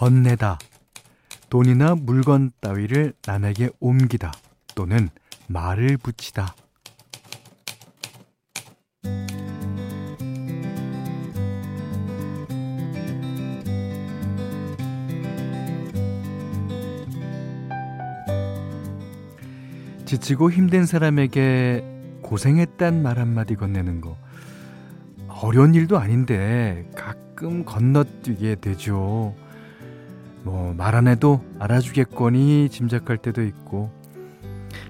건네다. 돈이나 물건 따위를 남에게 옮기다. 또는 말을 붙이다. 지치고 힘든 사람에게 고생했단 말 한마디 건네는 거 어려운 일도 아닌데 가끔 건너뛰게 되죠. 뭐 말 안 해도 알아주겠거니 짐작할 때도 있고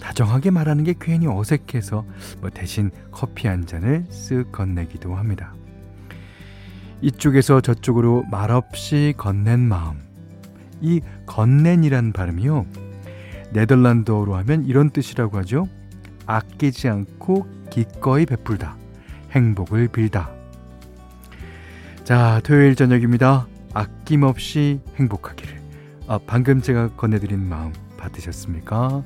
다정하게 말하는 게 괜히 어색해서 뭐 대신 커피 한 잔을 쓱 건네기도 합니다. 이쪽에서 저쪽으로 말없이 건넨 마음. 이 건넨이란 발음이요. 네덜란드어로 하면 이런 뜻이라고 하죠. 아끼지 않고 기꺼이 베풀다. 행복을 빌다. 자, 토요일 저녁입니다. 아낌없이 행복하기를. 아, 방금 제가 건네드린 마음 받으셨습니까?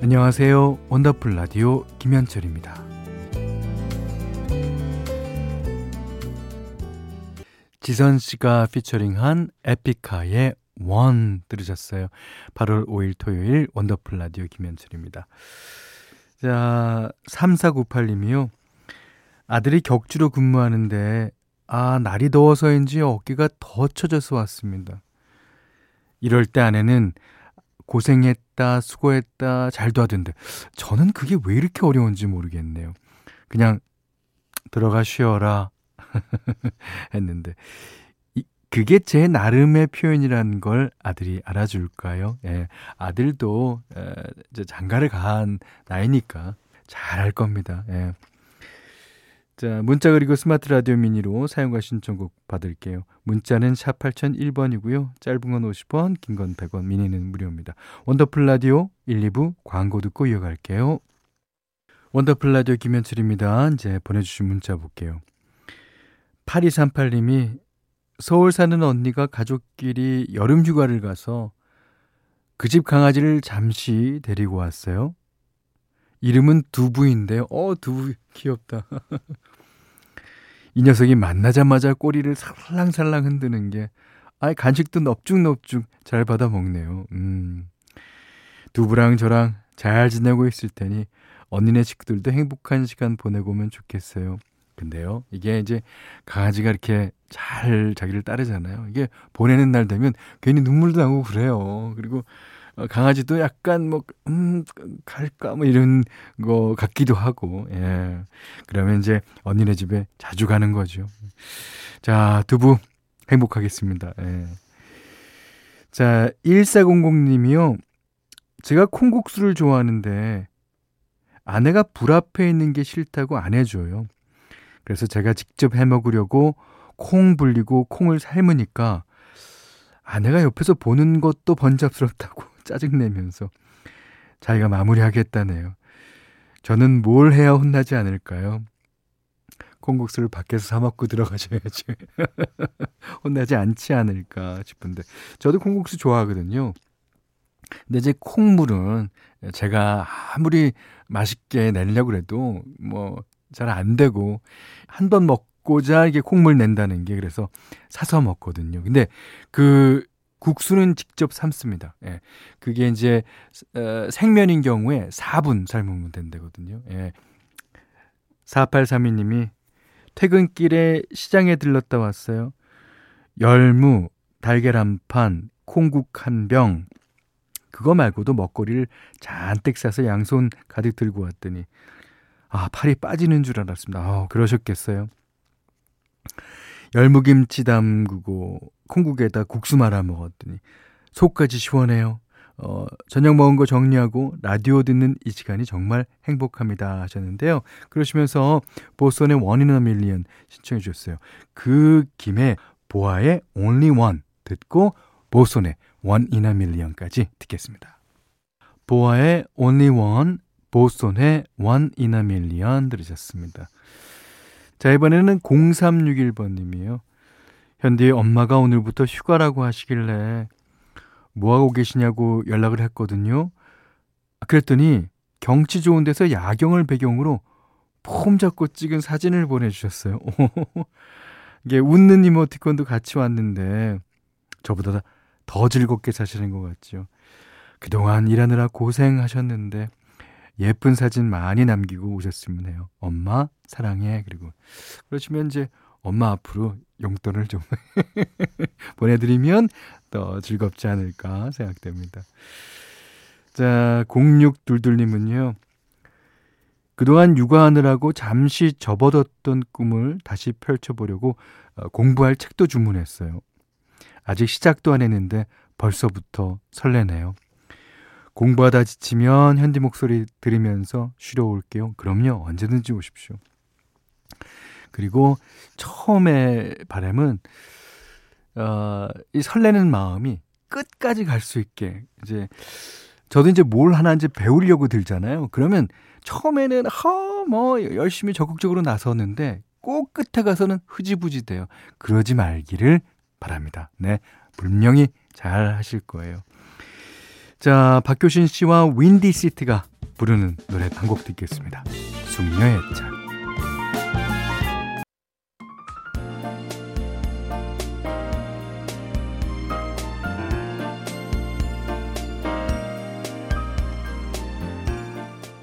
안녕하세요. 원더풀 라디오 김현철입니다. 지선 씨가 피처링한 에피카의 원 들으셨어요. 8월 5일 토요일 원더풀 라디오 김현철입니다. 자, 3498님이요. 아들이 격주로 근무하는데 아, 날이 더워서인지 어깨가 더 처져서 왔습니다. 이럴 때 아내는 고생했다, 수고했다, 잘 도와준대. 저는 그게 왜 이렇게 어려운지 모르겠네요. 그냥 들어가 쉬어라. 했는데 이, 그게 제 나름의 표현이라는 걸 아들이 알아줄까요? 예, 아들도 에, 이제 장가를 간 나이니까 잘할 겁니다. 예. 자, 문자 그리고 스마트 라디오 미니로 사연과 신청곡 받을게요. 문자는 샵 8001번이고요. 짧은 건 50원, 긴 건 100원, 미니는 무료입니다. 원더풀 라디오 1, 2부 광고 듣고 이어갈게요. 원더풀 라디오 김현철입니다. 이제 보내주신 문자 볼게요. 8238님이 서울 사는 언니가 가족끼리 여름 휴가를 가서 그 집 강아지를 잠시 데리고 왔어요. 이름은 두부인데요. 어, 두부 귀엽다. 이 녀석이 만나자마자 꼬리를 살랑살랑 흔드는 게, 아이, 간식도 넙죽넙죽 잘 받아 먹네요. 음. 두부랑 저랑 잘 지내고 있을 테니 언니네 식구들도 행복한 시간 보내고 오면 좋겠어요. 근데요, 이게 이제 강아지가 이렇게 잘 자기를 따르잖아요. 이게 보내는 날 되면 괜히 눈물도 나고 그래요. 그리고 어, 강아지도 약간 뭐, 음, 갈까, 뭐 이런 거 같기도 하고, 예. 그러면 이제 언니네 집에 자주 가는 거죠. 자, 두부 행복하겠습니다. 예. 자, 1400님이요. 제가 콩국수를 좋아하는데 아내가 불 앞에 있는 게 싫다고 안 해줘요. 그래서 제가 직접 해 먹으려고 콩 불리고 콩을 삶으니까 아내가 옆에서 보는 것도 번잡스럽다고 짜증내면서 자기가 마무리하겠다네요. 저는 뭘 해야 혼나지 않을까요? 콩국수를 밖에서 사 먹고 들어가셔야지. 혼나지 않지 않을까 싶은데. 저도 콩국수 좋아하거든요. 근데 이제 콩물은 제가 아무리 맛있게 내려고 해도 뭐 잘 안 되고 한 번 먹고자 이게 콩물 낸다는 게 그래서 사서 먹거든요. 근데 그 국수는 직접 삶습니다. 예. 그게 이제 어, 생면인 경우에 4분 삶으면 된다거든요. 예. 4832님이 퇴근길에 시장에 들렀다 왔어요. 열무, 달걀 한 판, 콩국 한 병. 그거 말고도 먹거리를 잔뜩 싸서 양손 가득 들고 왔더니 아, 팔이 빠지는 줄 알았습니다. 아, 그러셨겠어요. 열무김치 담그고 콩국에다 국수 말아 먹었더니 속까지 시원해요. 어, 저녁 먹은 거 정리하고 라디오 듣는 이 시간이 정말 행복합니다 하셨는데요. 그러시면서 in a Million 신청해 주셨어요. 그 김에 보아의 Only One 듣고 in a Million까지 듣겠습니다. 보아의 Only One One in a Million 들으셨습니다. 자, 이번에는 0361번님이에요. 현디의 엄마가 오늘부터 휴가라고 하시길래 뭐하고 계시냐고 연락을 했거든요. 그랬더니 경치 좋은 데서 야경을 배경으로 폼 잡고 찍은 사진을 보내주셨어요. 이게 웃는 이모티콘도 같이 왔는데 저보다 더 즐겁게 사시는 것 같죠. 그동안 일하느라 고생하셨는데 예쁜 사진 많이 남기고 오셨으면 해요. 엄마 사랑해. 그리고 그러시면 이제 엄마 앞으로 용돈을 좀 보내드리면 더 즐겁지 않을까 생각됩니다. 자, 0622님은요. 그동안 육아하느라고 잠시 접어뒀던 꿈을 다시 펼쳐보려고 어, 공부할 책도 주문했어요. 아직 시작도 안 했는데 벌써부터 설레네요. 공부하다 지치면 현디 목소리 들으면서 쉬러 올게요. 그럼요. 언제든지 오십시오. 그리고 처음에 바람은 어, 이 설레는 마음이 끝까지 갈 수 있게 이제 저도 이제 뭘 하나 이제 배우려고 들잖아요. 그러면 처음에는 허뭐 열심히 적극적으로 나섰는데 꼭 끝에 가서는 흐지부지 돼요. 그러지 말기를 바랍니다. 네. 분명히 잘 하실 거예요. 자, 박효신 씨와 윈디 시트가 부르는 노래 한 곡 듣겠습니다. 숙녀의 차.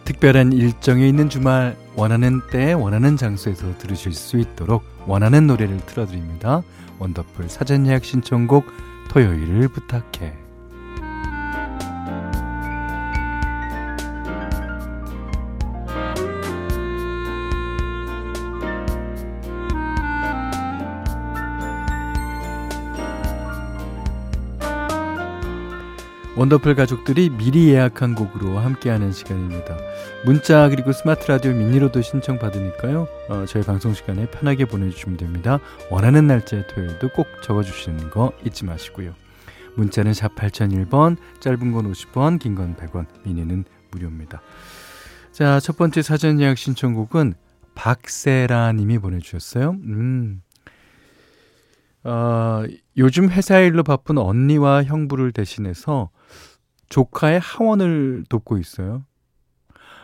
특별한 일정에 있는 주말 원하는 때 원하는 장소에서 들으실 수 있도록 원하는 노래를 틀어드립니다. 원더풀 사전 예약 신청곡 토요일을 부탁해. 원더풀 가족들이 미리 예약한 곡으로 함께하는 시간입니다. 문자 그리고 스마트 라디오 미니로도 신청 받으니까요. 어, 저희 방송 시간에 편하게 보내주시면 됩니다. 원하는 날짜의 토요일도 꼭 적어주시는 거 잊지 마시고요. 문자는 샵 8001번, 짧은 건 50원, 긴 건 100원, 미니는 무료입니다. 자, 첫 번째 사전 예약 신청곡은 박세라 님이 보내주셨어요. 음. 어, 요즘 회사 일로 바쁜 언니와 형부를 대신해서 조카의 하원을 돕고 있어요.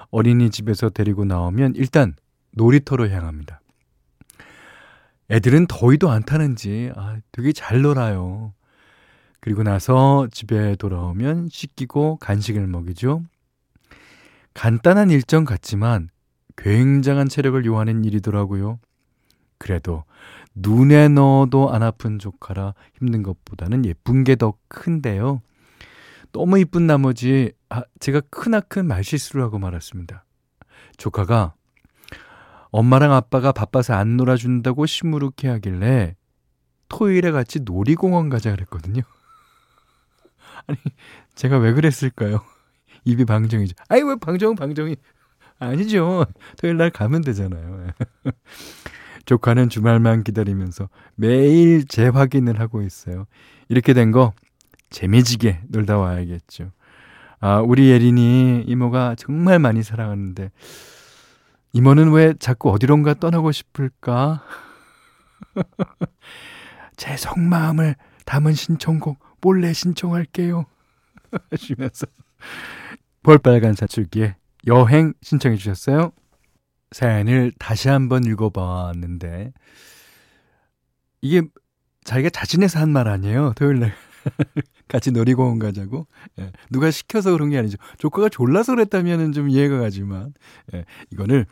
어린이집에서 데리고 나오면 일단 놀이터로 향합니다. 애들은 더위도 안 타는지 아, 되게 잘 놀아요. 그리고 나서 집에 돌아오면 씻기고 간식을 먹이죠. 간단한 일정 같지만 굉장한 체력을 요하는 일이더라고요. 그래도 눈에 넣어도 안 아픈 조카라 힘든 것보다는 예쁜 게 더 큰데요. 너무 이쁜 나머지 아, 제가 크나큰 말실수를 하고 말았습니다. 조카가 엄마랑 아빠가 바빠서 안 놀아준다고 시무룩해 하길래 토요일에 같이 놀이공원 가자 그랬거든요. 아니, 제가 왜 그랬을까요? 입이 방정이죠. 아니, 왜 방정, 방정이. 아니죠. 토요일 날 가면 되잖아요. 조카는 주말만 기다리면서 매일 재확인을 하고 있어요. 이렇게 된 거 재미지게 놀다 와야겠죠. 아, 우리 예린이 이모가 정말 많이 사랑하는데 이모는 왜 자꾸 어디론가 떠나고 싶을까? 제 속마음을 담은 신청곡 몰래 신청할게요. 하시면서 볼빨간 사출기에 여행 신청해 주셨어요. 사연을 다시 한번 읽어봤는데 이게 자기가 자신해서 한 말 아니에요. 토요일 날 같이 놀이공원 가자고. 예. 누가 시켜서 그런 게 아니죠. 조카가 졸라서 그랬다면 좀 이해가 가지만, 예. 이거를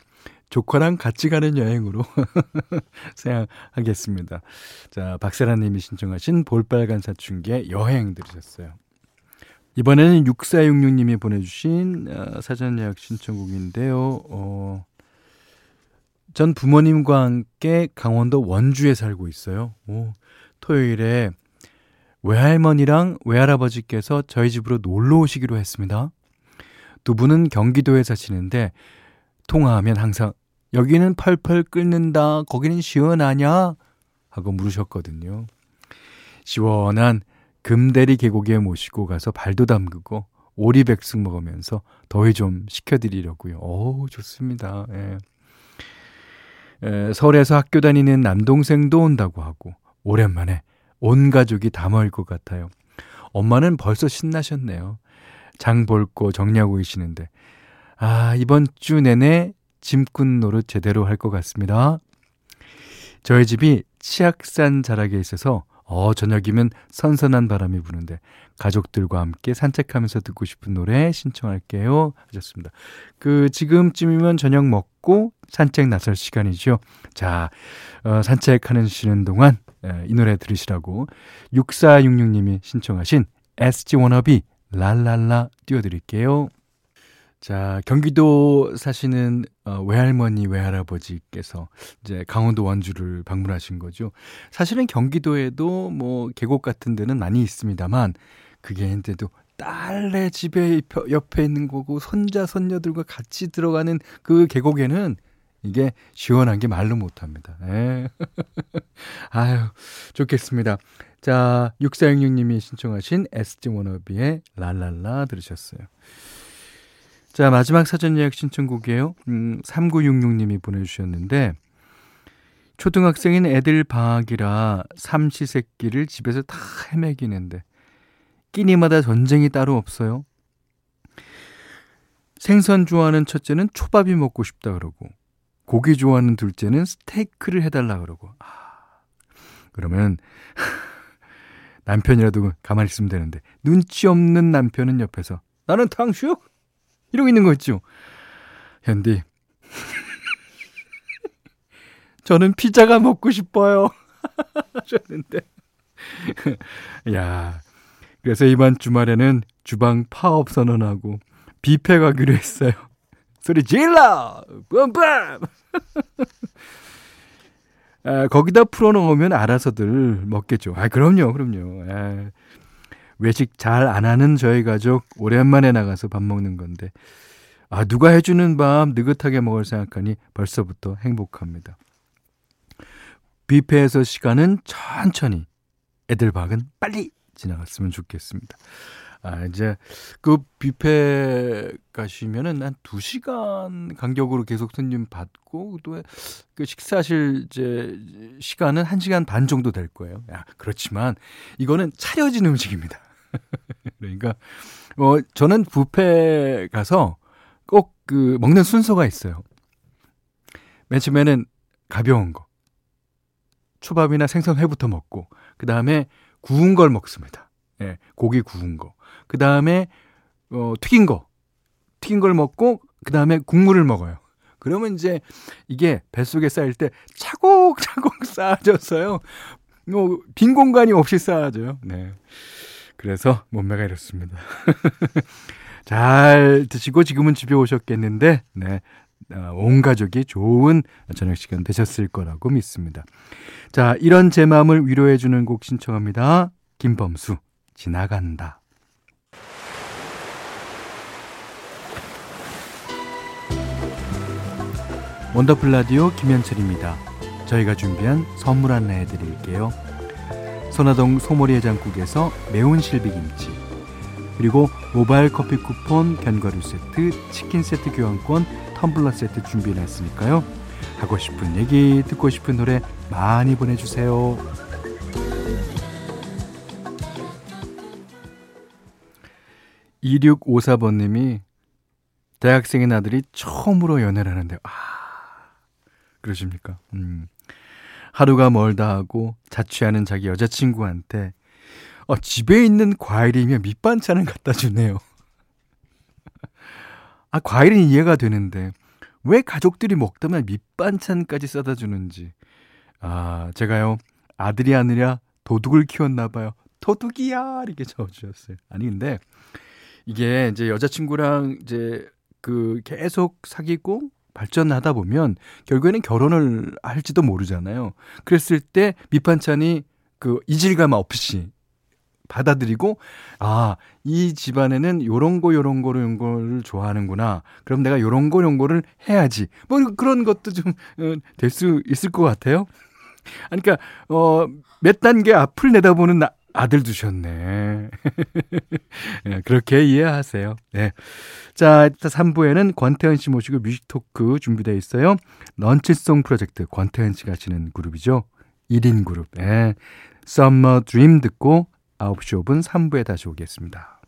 조카랑 같이 가는 여행으로 생각하겠습니다. 자, 박세라 님이 신청하신 볼빨간 사춘기의 여행 들으셨어요. 이번에는 6466님이 보내주신 어, 사전 예약 신청곡인데요. 어, 전 부모님과 함께 강원도 원주에 살고 있어요. 오, 토요일에 외할머니랑 외할아버지께서 저희 집으로 놀러 오시기로 했습니다. 두 분은 경기도에 사시는데 통화하면 항상 여기는 펄펄 끓는다. 거기는 시원하냐? 하고 물으셨거든요. 시원한 금대리 계곡에 모시고 가서 발도 담그고 오리백숙 먹으면서 더위 좀 식혀드리려고요. 오, 좋습니다. 예. 에, 서울에서 학교 다니는 남동생도 온다고 하고 오랜만에 온 가족이 다 모일 것 같아요. 엄마는 벌써 신나셨네요. 장 볼 거 정리하고 계시는데 아, 이번 주 내내 짐꾼 노릇 제대로 할 것 같습니다. 저희 집이 치악산 자락에 있어서 어, 저녁이면 선선한 바람이 부는데 가족들과 함께 산책하면서 듣고 싶은 노래 신청할게요. 하셨습니다. 그 지금쯤이면 저녁 먹고 산책 나설 시간이죠. 자, 어, 산책하는 쉬는 동안 에, 이 노래 들으시라고 6466님이 신청하신 SG 워너비 랄랄라 띄워드릴게요. 자, 경기도 사시는 어, 외할머니, 외할아버지께서 이제 강원도 원주를 방문하신 거죠. 사실은 경기도에도 뭐 계곡 같은 데는 많이 있습니다만 그게 인데도 딸네 집에 옆에 있는 거고 손자 손녀들과 같이 들어가는 그 계곡에는 이게 시원한 게 말로 못합니다. 예. 아유 좋겠습니다. 자 6466님이 신청하신 SG 워너비의 랄랄라 들으셨어요. 자, 마지막 사전 예약 신청곡이에요. 음, 3966님이 보내주셨는데, 초등학생인 애들 방학이라 삼시세끼를 집에서 다 헤매기는데, 끼니마다 전쟁이 따로 없어요. 생선 좋아하는 첫째는 초밥이 먹고 싶다 그러고, 고기 좋아하는 둘째는 스테이크를 해달라 그러고, 아, 그러면, 남편이라도 가만히 있으면 되는데, 눈치 없는 남편은 옆에서, 나는 탕수육? 이러고 있는 거 있죠. 현디. 저는 피자가 먹고 싶어요. 하셨는데. 야. 그래서 이번 주말에는 주방 파업 선언하고 뷔페 가기로 했어요. 소리 질러! 뿜뿜! 아, 거기다 풀어놓으면 알아서들 먹겠죠. 아, 그럼요, 그럼요. 아, 외식 잘 안 하는 저희 가족 오랜만에 나가서 밥 먹는 건데 아 누가 해주는 밥 느긋하게 먹을 생각하니 벌써부터 행복합니다. 뷔페에서 시간은 천천히 애들 밥은 빨리 지나갔으면 좋겠습니다. 아, 이제 그 뷔페 가시면은 한 2시간 간격으로 계속 손님 받고 또 그 식사실 이제 시간은 1시간 반 정도 될 거예요. 야, 그렇지만 이거는 차려진 음식입니다. 그러니까 어 저는 뷔페 가서 꼭 그 먹는 순서가 있어요. 맨 처음에는 가벼운 거. 초밥이나 생선회부터 먹고 그다음에 구운 걸 먹습니다. 예, 고기 구운 거. 그 다음에 어 튀긴 거. 튀긴 걸 먹고 그 다음에 국물을 먹어요. 그러면 이제 이게 뱃속에 쌓일 때 차곡차곡 쌓아졌어요. 뭐 빈 공간이 없이 쌓아져요. 네. 그래서 몸매가 이렇습니다. 잘 드시고 지금은 집에 오셨겠는데, 네. 어, 온 가족이 좋은 저녁 시간 되셨을 거라고 믿습니다. 자, 이런 제 마음을 위로해주는 곡 신청합니다. 김범수, 지나간다. 원더풀 라디오 김현철입니다. 저희가 준비한 선물 안내해 드릴게요. 선화동 소머리 해장국에서 매운 실비김치 그리고 모바일 커피 쿠폰, 견과류 세트, 치킨 세트 교환권, 텀블러 세트 준비해놨으니까요. 하고 싶은 얘기, 듣고 싶은 노래 많이 보내주세요. (2654번님이) 대학생인 아들이 처음으로 연애를 하는데 아 그러십니까 음. 하루가 멀다 하고 자취하는 자기 여자친구한테 어, 집에 있는 과일이며 밑반찬을 갖다 주네요. 아, 과일은 이해가 되는데 왜 가족들이 먹다만 밑반찬까지 싸다 주는지. 아, 제가요. 아들이 아니라 도둑을 키웠나 봐요. 도둑이야 이렇게 적어주셨어요. 아니 근데 이게 이제 여자친구랑 이제 그 계속 사귀고 발전하다 보면 결국에는 결혼을 할지도 모르잖아요. 그랬을 때 밑반찬이 그 이질감 없이 받아들이고 아, 이 집안에는 요런 거 요런 거 요런 거를 좋아하는구나. 그럼 내가 요런 거 요런 거를 해야지. 뭐 그런 것도 좀 될수 어, 있을 것 같아요. 아니 그러니까 어몇 단계 앞을 내다보는 나, 아들 두셨네. 네, 그렇게 이해하세요. 네. 자, 3부에는 권태현 씨 모시고 뮤직 토크 준비되어 있어요. 런치송 프로젝트 권태현 씨가 하시는 그룹이죠. 1인 그룹. 네. Summer Dream 듣고 9시 5분 3부에 다시 오겠습니다.